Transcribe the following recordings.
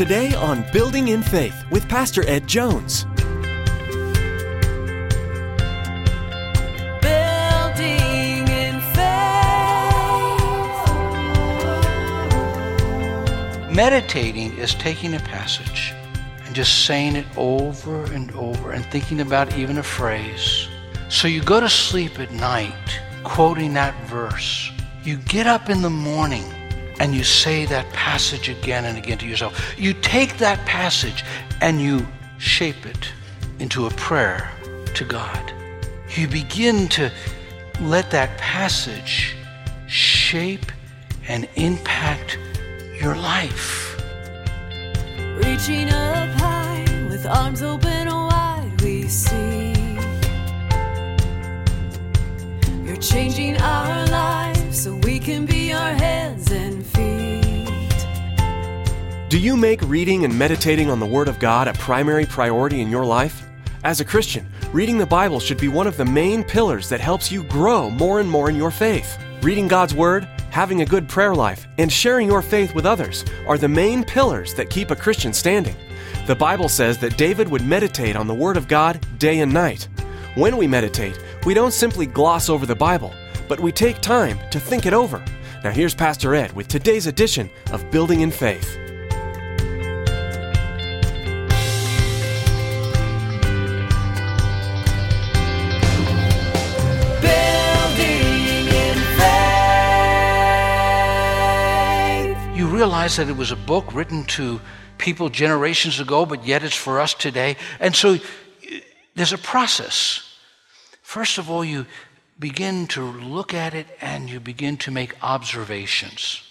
Today on Building in Faith with Pastor Ed Jones. Building in faith. Meditating is taking a passage and just saying it over and over and thinking about even a phrase. So you go to sleep at night quoting that verse. You get up in the morning and you say that passage again and again to yourself. You take that passage and you shape it into a prayer to God. You begin to let that passage shape and impact your life. Reaching up high with arms open wide, we see. You're changing our Do you make reading and meditating on the Word of God a primary priority in your life? As a Christian, reading the Bible should be one of the main pillars that helps you grow more and more in your faith. Reading God's Word, having a good prayer life, and sharing your faith with others are the main pillars that keep a Christian standing. The Bible says that David would meditate on the Word of God day and night. When we meditate, we don't simply gloss over the Bible, but we take time to think it over. Now, here's Pastor Ed with today's edition of Building in Faith. Realize that it was a book written to people generations ago, but yet it's for us today. And so there's a process. First of all, you begin to look at it and you begin to make observations.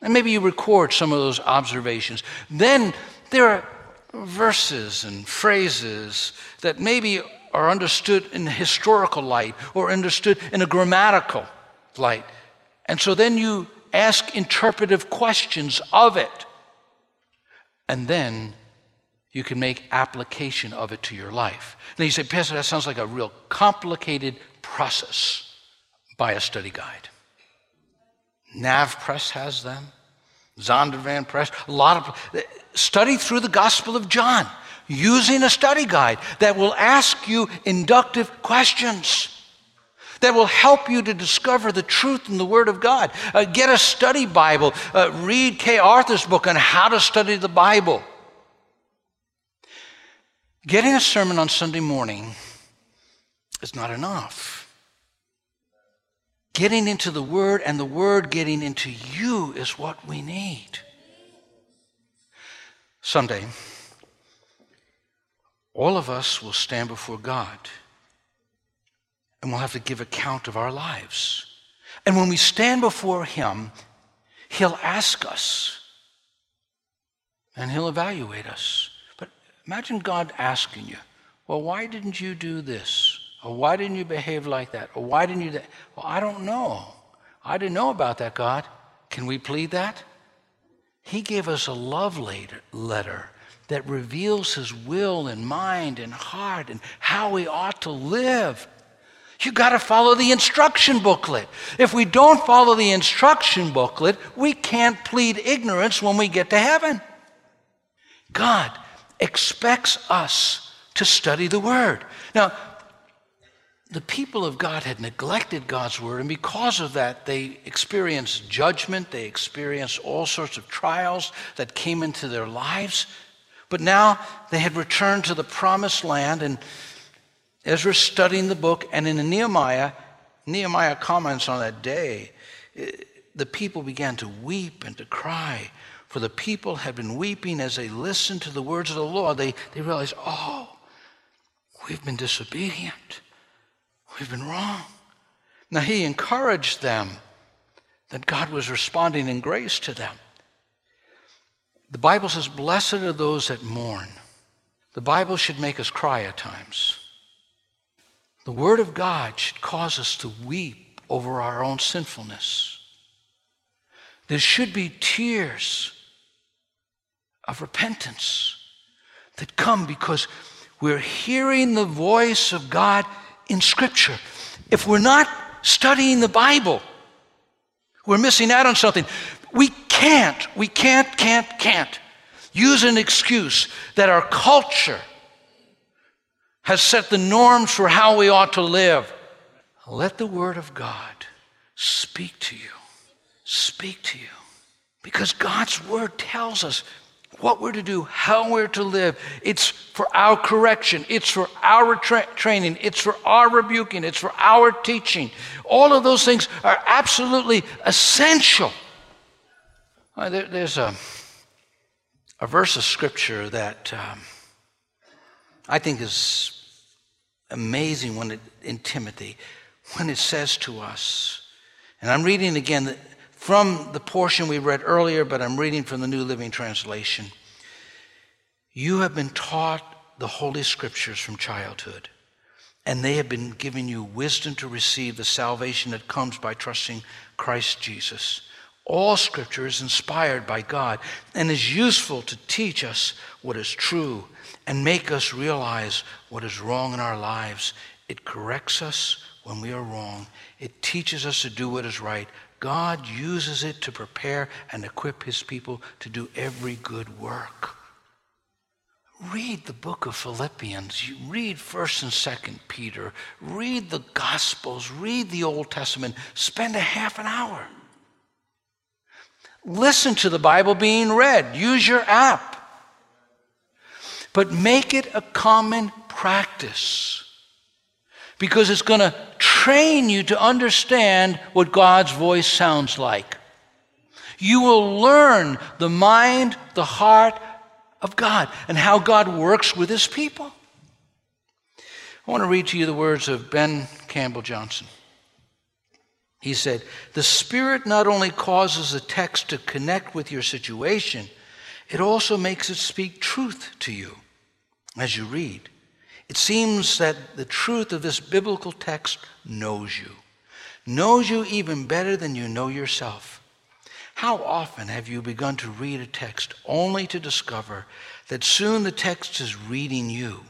And maybe you record some of those observations. Then there are verses and phrases that maybe are understood in a historical light or understood in a grammatical light. And so then you ask interpretive questions of it. And then you can make application of it to your life. Now you say, Pastor, that sounds like a real complicated process. Buy a study guide. Nav Press has them. Zondervan Press, a lot of study through the Gospel of John using a study guide that will ask you inductive questions that will help you to discover the truth in the Word of God. Uh, get a study Bible. Uh, read Kay Arthur's book on how to study the Bible. Getting a sermon on Sunday morning is not enough. Getting into the Word and the Word getting into you is what we need. Someday, all of us will stand before God and we'll have to give account of our lives. And when we stand before Him, He'll ask us and He'll evaluate us. But imagine God asking you, Well, why didn't you do this? Or why didn't you behave like that? Or why didn't you that? Well, I don't know. I didn't know about that, God. Can we plead that? He gave us a love letter that reveals His will and mind and heart and how we ought to live. You got to follow the instruction booklet. If we don't follow the instruction booklet, we can't plead ignorance when we get to heaven. God expects us to study the Word. Now, the people of God had neglected God's Word, and because of that, they experienced judgment, they experienced all sorts of trials that came into their lives. But now they had returned to the promised land, and Ezra's studying the book, and in Nehemiah, Nehemiah comments on that day. eh, The people began to weep and to cry, for the people had been weeping as they listened to the words of the law. They, they realized, oh, we've been disobedient, we've been wrong. Now, he encouraged them that God was responding in grace to them. The Bible says, Blessed are those that mourn. The Bible should make us cry at times. The Word of God should cause us to weep over our own sinfulness. There should be tears of repentance that come because we're hearing the voice of God in Scripture. If we're not studying the Bible, we're missing out on something. We can't, we can't, can't, can't use an excuse that our culture has set the norms for how we ought to live. Let the Word of God speak to you. Speak to you. Because God's Word tells us what we're to do, how we're to live. It's for our correction, it's for our tra- training, it's for our rebuking, it's for our teaching. All of those things are absolutely essential. Uh, there, there's a, a verse of scripture that um, I think is amazing when it, in Timothy when it says to us, and I'm reading again from the portion we read earlier, but I'm reading from the New Living Translation. You have been taught the Holy Scriptures from childhood, and they have been giving you wisdom to receive the salvation that comes by trusting Christ Jesus. All Scripture is inspired by God and is useful to teach us what is true and make us realize what is wrong in our lives. It corrects us when we are wrong, it teaches us to do what is right God uses it to prepare and equip his people to do every good work. Read the book of Philippians. You read 1st and 2nd Peter. Read the Gospels. Read the Old Testament. Spend a half an hour. Listen to the Bible being read. Use your app. But make it a common practice because it's going to train you to understand what God's voice sounds like. You will learn the mind, the heart of God, and how God works with his people. I want to read to you the words of Ben Campbell Johnson. He said, The Spirit not only causes a text to connect with your situation, it also makes it speak truth to you as you read. It seems that the truth of this biblical text knows you, knows you even better than you know yourself. How often have you begun to read a text only to discover that soon the text is reading you?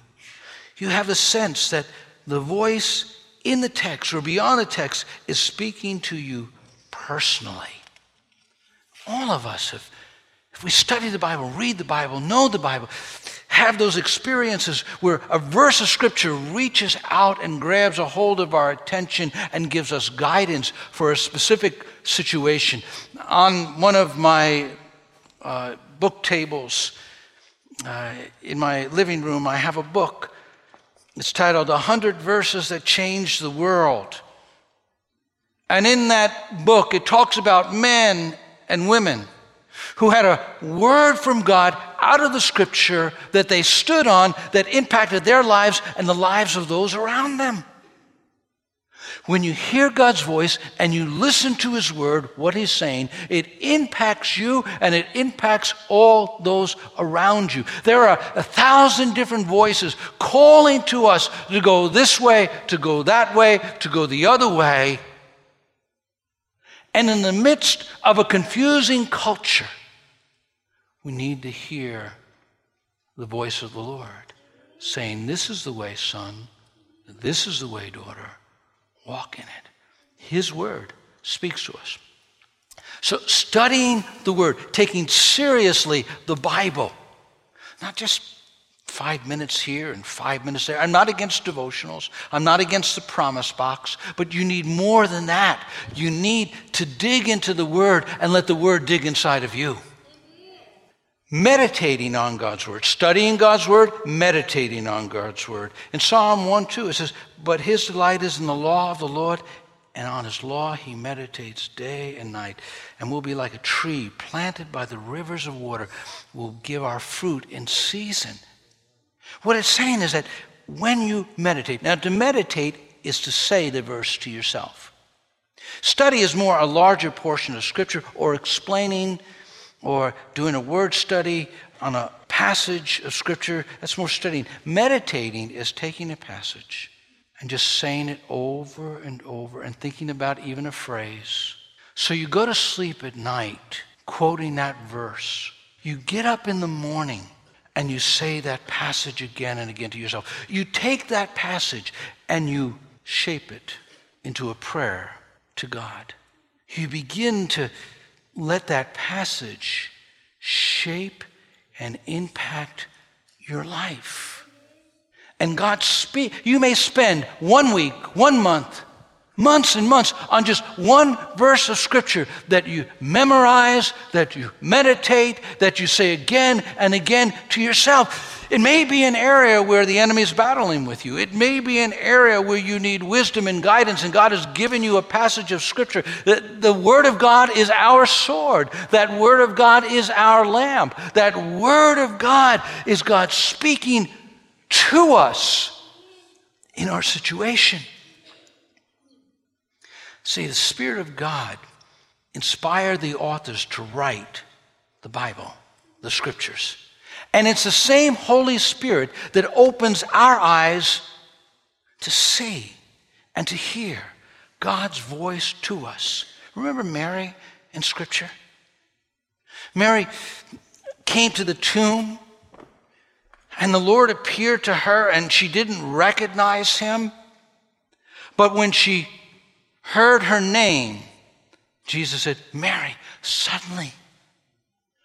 You have a sense that the voice in the text or beyond the text is speaking to you personally. All of us have, if we study the Bible, read the Bible, know the Bible, have those experiences where a verse of Scripture reaches out and grabs a hold of our attention and gives us guidance for a specific situation. On one of my uh, book tables uh, in my living room, I have a book. It's titled 100 Verses That Changed the World. And in that book, it talks about men and women who had a word from God out of the scripture that they stood on that impacted their lives and the lives of those around them. When you hear God's voice and you listen to His word, what He's saying, it impacts you and it impacts all those around you. There are a thousand different voices calling to us to go this way, to go that way, to go the other way. And in the midst of a confusing culture, we need to hear the voice of the Lord saying, This is the way, son. This is the way, daughter. Walk in it. His word speaks to us. So, studying the word, taking seriously the Bible, not just five minutes here and five minutes there. I'm not against devotionals. I'm not against the promise box, but you need more than that. You need to dig into the Word and let the Word dig inside of you. Meditating on God's Word, studying God's Word, meditating on God's Word. In Psalm 1 2, it says, But his delight is in the law of the Lord, and on his law he meditates day and night, and will be like a tree planted by the rivers of water, will give our fruit in season what it's saying is that when you meditate, now to meditate is to say the verse to yourself. Study is more a larger portion of Scripture or explaining or doing a word study on a passage of Scripture. That's more studying. Meditating is taking a passage and just saying it over and over and thinking about even a phrase. So you go to sleep at night quoting that verse. You get up in the morning and you say that passage again and again to yourself. You take that passage and you shape it into a prayer to God. You begin to let that passage shape and impact your life. And God speak. You may spend one week, one month, months and months on just one verse of scripture that you memorize, that you meditate, that you say again and again to yourself. It may be an area where the enemy is battling with you. It may be an area where you need wisdom and guidance, and God has given you a passage of Scripture. The, the Word of God is our sword. That Word of God is our lamp. That Word of God is God speaking to us in our situation. See, the Spirit of God inspired the authors to write the Bible, the Scriptures. And it's the same Holy Spirit that opens our eyes to see and to hear God's voice to us. Remember Mary in Scripture? Mary came to the tomb, and the Lord appeared to her, and she didn't recognize him. But when she heard her name, Jesus said, Mary, suddenly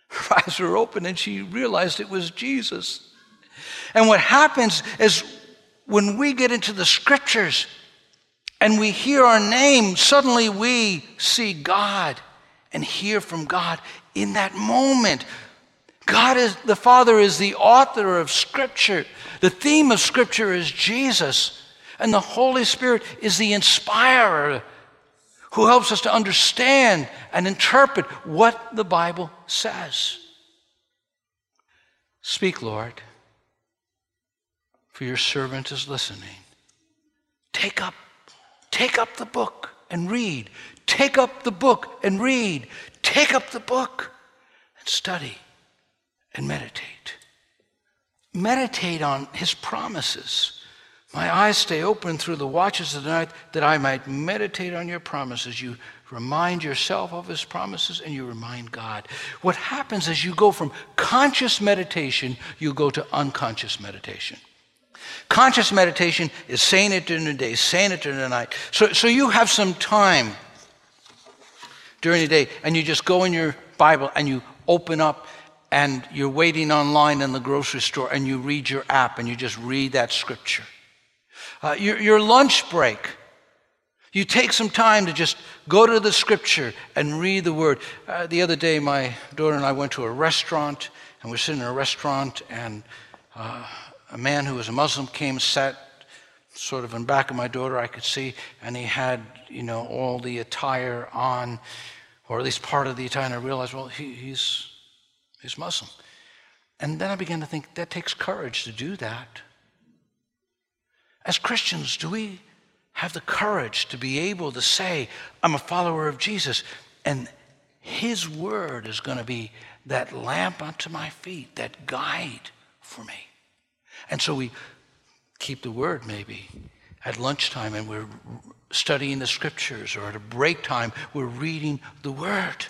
her eyes were open and she realized it was Jesus. And what happens is when we get into the scriptures and we hear our name, suddenly we see God and hear from God in that moment. God is the Father is the author of scripture. The theme of scripture is Jesus, and the Holy Spirit is the inspirer who helps us to understand and interpret what the Bible says. Speak, Lord, for your servant is listening. Take up, take up the book and read. Take up the book and read. Take up the book and study and meditate. Meditate on his promises. My eyes stay open through the watches of the night that I might meditate on your promises. You remind yourself of his promises and you remind God. What happens is you go from conscious meditation, you go to unconscious meditation. Conscious meditation is saying it during the day, saying it during the night. So, so you have some time during the day and you just go in your Bible and you open up and you're waiting online in the grocery store and you read your app and you just read that scripture. Uh, your, your lunch break, you take some time to just go to the scripture and read the word. Uh, the other day, my daughter and I went to a restaurant, and we are sitting in a restaurant, and uh, a man who was a Muslim came, sat sort of in back of my daughter, I could see, and he had, you know, all the attire on, or at least part of the attire, and I realized, well, he, he's, he's Muslim. And then I began to think that takes courage to do that. As Christians, do we have the courage to be able to say, I'm a follower of Jesus, and His word is going to be that lamp unto my feet, that guide for me? And so we keep the word maybe at lunchtime and we're studying the scriptures, or at a break time, we're reading the word.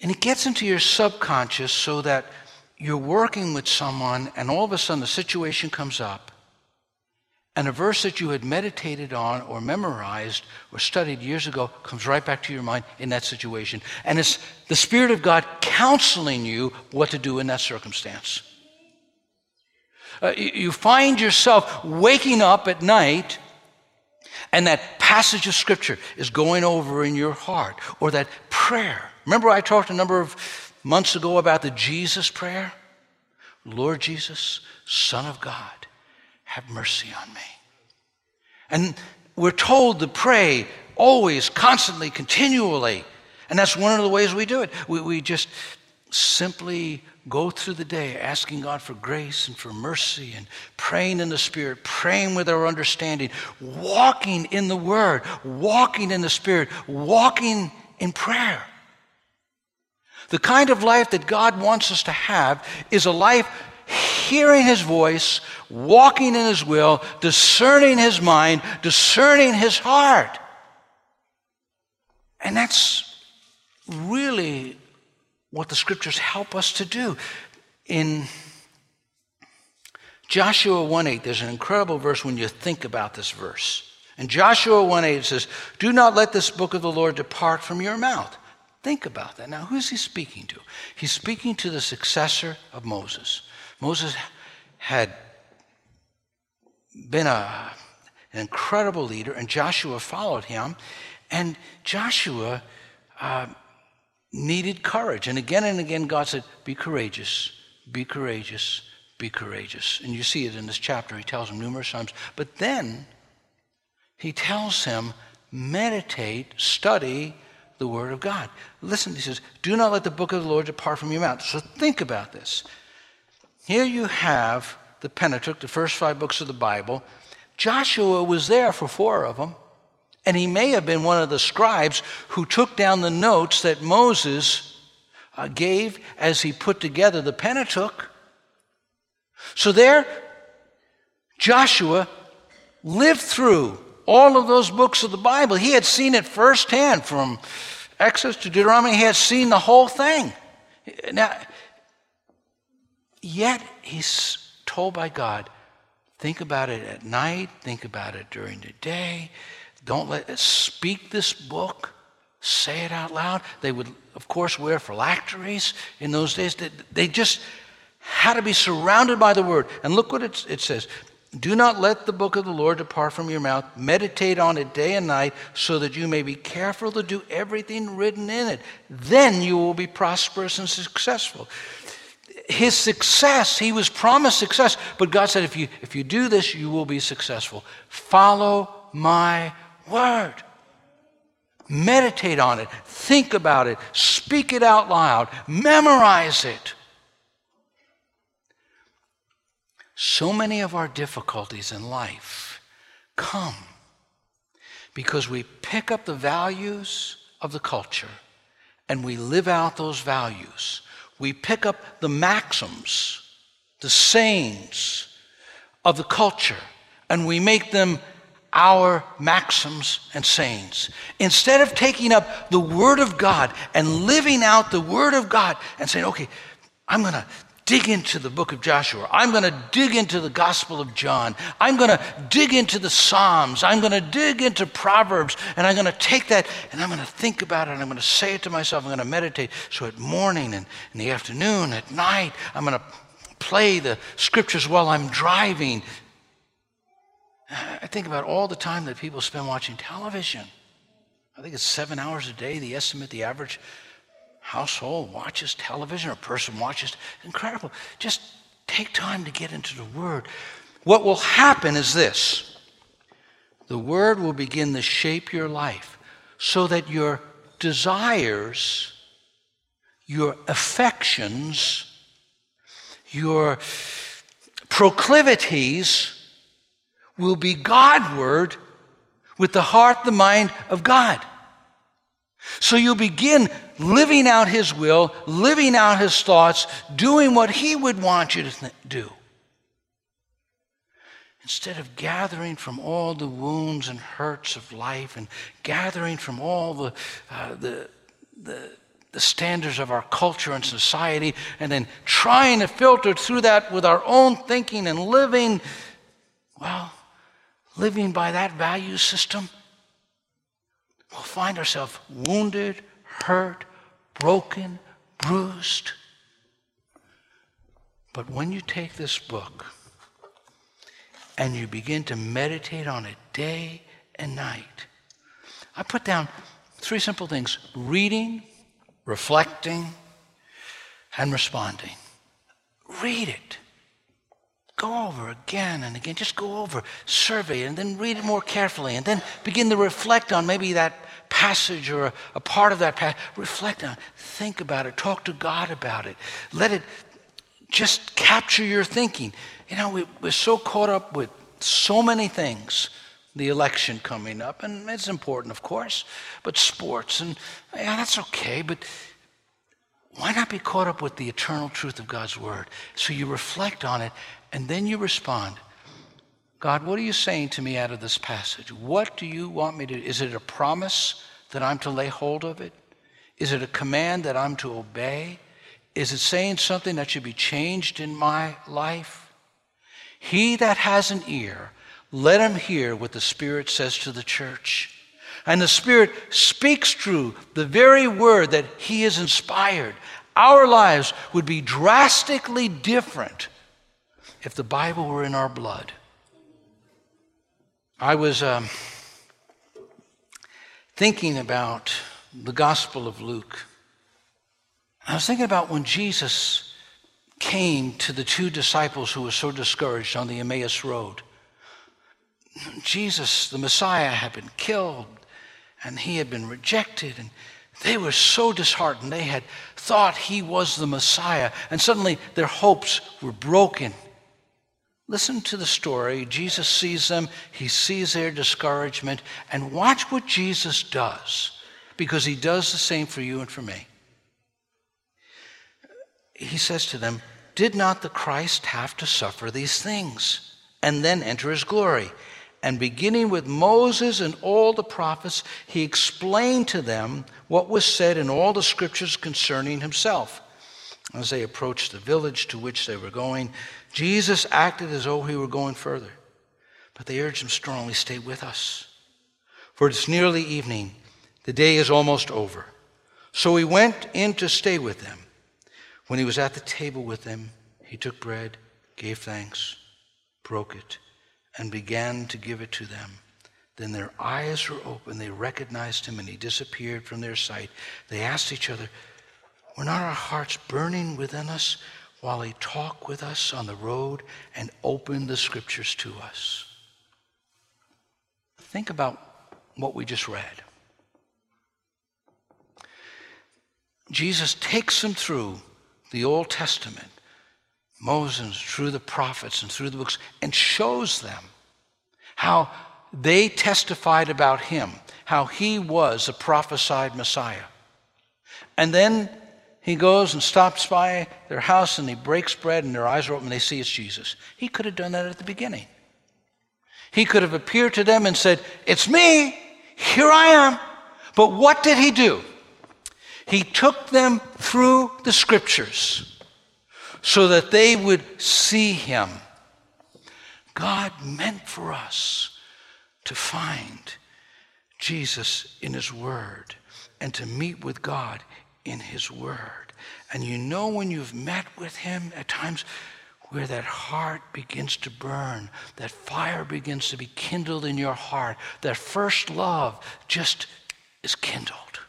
And it gets into your subconscious so that you're working with someone, and all of a sudden the situation comes up, and a verse that you had meditated on or memorized or studied years ago comes right back to your mind in that situation. And it's the Spirit of God counseling you what to do in that circumstance. Uh, you find yourself waking up at night and that passage of Scripture is going over in your heart or that prayer. Remember, I talked a number of months ago about the Jesus prayer? Lord Jesus, Son of God have mercy on me. And we're told to pray always, constantly, continually. And that's one of the ways we do it. We, we just simply go through the day asking God for grace and for mercy and praying in the Spirit, praying with our understanding, walking in the Word, walking in the Spirit, walking in prayer. The kind of life that God wants us to have is a life hearing his voice, walking in his will, discerning his mind, discerning his heart. And that's really what the scriptures help us to do. In Joshua 1:8, there's an incredible verse when you think about this verse. In Joshua 1:8 it says, "Do not let this book of the Lord depart from your mouth." Think about that. Now, who's he speaking to? He's speaking to the successor of Moses. Moses had been a, an incredible leader, and Joshua followed him. And Joshua uh, needed courage. And again and again, God said, Be courageous, be courageous, be courageous. And you see it in this chapter. He tells him numerous times. But then he tells him, Meditate, study the Word of God. Listen, he says, Do not let the book of the Lord depart from your mouth. So think about this. Here you have the Pentateuch, the first five books of the Bible. Joshua was there for four of them. And he may have been one of the scribes who took down the notes that Moses uh, gave as he put together the Pentateuch. So there, Joshua lived through all of those books of the Bible. He had seen it firsthand from Exodus to Deuteronomy. He had seen the whole thing. Now, yet he's told by God, think about it at night, think about it during the day. Don't let speak this book. Say it out loud. They would, of course, wear phylacteries in those days. They, they just had to be surrounded by the word. And look what it, it says. Do not let the book of the Lord depart from your mouth. Meditate on it day and night so that you may be careful to do everything written in it. Then you will be prosperous and successful. His success, he was promised success, but God said, if you, if you do this, you will be successful. Follow my word. Meditate on it, think about it, speak it out loud, memorize it. So many of our difficulties in life come because we pick up the values of the culture and we live out those values. We pick up the maxims, the sayings of the culture, and we make them our maxims and sayings. Instead of taking up the Word of God and living out the Word of God and saying, okay, I'm going to dig into the book of Joshua. I'm going to dig into the Gospel of John. I'm going to dig into the Psalms. I'm going to dig into Proverbs. And I'm going to take that and I'm going to think about it. And I'm going to say it to myself. I'm going to meditate. So at morning and in the afternoon, at night, I'm going to play the scriptures while I'm driving. I think about all the time that people spend watching television. I think it's seven hours a day, the estimate, the average household watches television or person watches. Incredible. Just take time to get into the Word. What will happen is this the Word will begin to shape your life so that your desires, your affections, your proclivities will be Godward with the heart, the mind of God. So you begin living out His will, living out His thoughts, doing what He would want you to th- do. Instead of gathering from all the wounds and hurts of life and gathering from all the, uh, the, the, the standards of our culture and society and then trying to filter through that with our own thinking and living, well, living by that value system, we'll find ourselves wounded, hurt, broken, bruised. But when you take this book and you begin to meditate on it day and night, I put down three simple things reading, reflecting, and responding. Read it. Go over again and again. Just go over, survey, it, and then read it more carefully, and then begin to reflect on maybe that passage or a, a part of that passage. Reflect on it. Think about it. Talk to God about it. Let it just capture your thinking. You know, we, we're so caught up with so many things the election coming up, and it's important, of course, but sports, and yeah, that's okay, but why not be caught up with the eternal truth of God's Word? So you reflect on it and then you respond God, what are you saying to me out of this passage? What do you want me to Is it a promise that I'm to lay hold of it? Is it a command that I'm to obey? Is it saying something that should be changed in my life? He that has an ear, let him hear what the Spirit says to the church. And the Spirit speaks through the very word that He is inspired. Our lives would be drastically different if the Bible were in our blood. I was um, thinking about the Gospel of Luke. I was thinking about when Jesus came to the two disciples who were so discouraged on the Emmaus Road. Jesus, the Messiah, had been killed and he had been rejected, and they were so disheartened. They had thought he was the Messiah, and suddenly their hopes were broken. Listen to the story. Jesus sees them, he sees their discouragement, and watch what Jesus does, because he does the same for you and for me. He says to them, Did not the Christ have to suffer these things and then enter his glory? And beginning with Moses and all the prophets, he explained to them what was said in all the scriptures concerning himself. As they approached the village to which they were going, Jesus acted as though he were going further. But they urged him strongly, Stay with us. For it's nearly evening. The day is almost over. So he went in to stay with them. When he was at the table with them, he took bread, gave thanks, broke it, and began to give it to them. Then their eyes were open. They recognized him, and he disappeared from their sight. They asked each other, Were not our hearts burning within us while he talked with us on the road and opened the scriptures to us. Think about what we just read. Jesus takes them through the Old Testament, Moses, through the prophets, and through the books, and shows them how they testified about him, how he was the prophesied Messiah. And then he goes and stops by their house and he breaks bread and their eyes are open and they see it's Jesus. He could have done that at the beginning. He could have appeared to them and said, It's me, here I am. But what did he do? He took them through the scriptures so that they would see him. God meant for us to find Jesus in his word and to meet with God in His Word. And you know when you've met with Him at times where that heart begins to burn, that fire begins to be kindled in your heart, that first love just is kindled.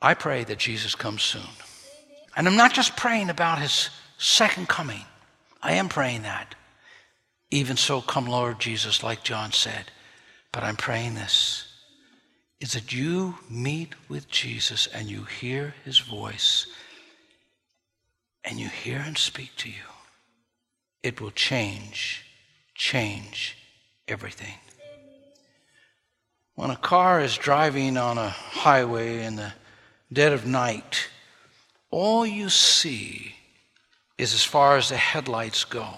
I pray that Jesus comes soon. And I'm not just praying about His second coming, I am praying that. Even so, come, Lord Jesus, like John said. But I'm praying this is that you meet with Jesus and you hear his voice and you hear him speak to you. It will change, change everything. When a car is driving on a highway in the dead of night, all you see is as far as the headlights go.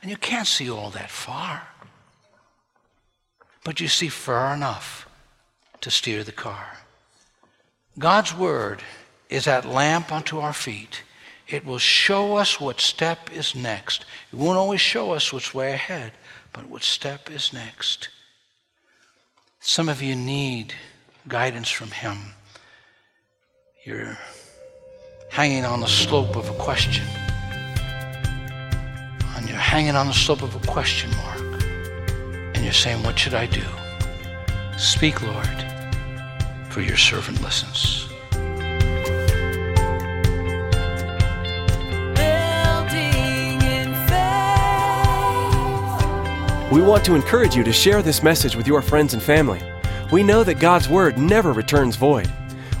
And you can't see all that far. But you see far enough to steer the car. God's Word is that lamp unto our feet. It will show us what step is next. It won't always show us what's way ahead, but what step is next. Some of you need guidance from Him. You're hanging on the slope of a question. And you're hanging on the slope of a question mark. And you're saying, What should I do? Speak, Lord for your servant listens. We want to encourage you to share this message with your friends and family. We know that God's Word never returns void.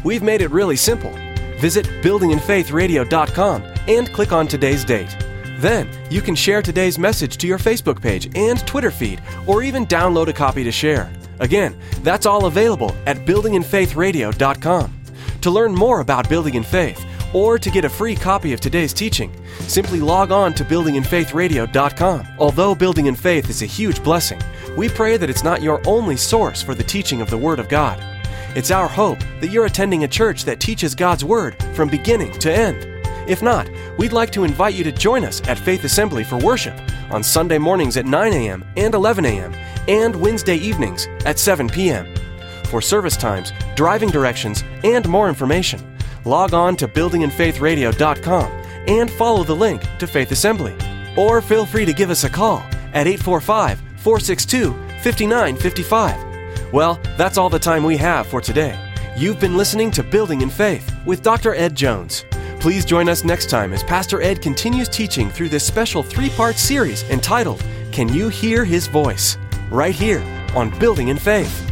We've made it really simple. Visit buildinginfaithradio.com and click on today's date. Then you can share today's message to your Facebook page and Twitter feed, or even download a copy to share. Again, that's all available at buildinginfaithradio.com. To learn more about Building in Faith, or to get a free copy of today's teaching, simply log on to buildinginfaithradio.com. Although Building in Faith is a huge blessing, we pray that it's not your only source for the teaching of the Word of God. It's our hope that you're attending a church that teaches God's Word from beginning to end. If not, we'd like to invite you to join us at Faith Assembly for worship on Sunday mornings at 9 a.m. and 11 a.m. and Wednesday evenings at 7 p.m. For service times, driving directions, and more information, log on to buildinginfaithradio.com and follow the link to Faith Assembly. Or feel free to give us a call at 845 462 5955. Well, that's all the time we have for today. You've been listening to Building in Faith with Dr. Ed Jones. Please join us next time as Pastor Ed continues teaching through this special three part series entitled, Can You Hear His Voice? right here on Building in Faith.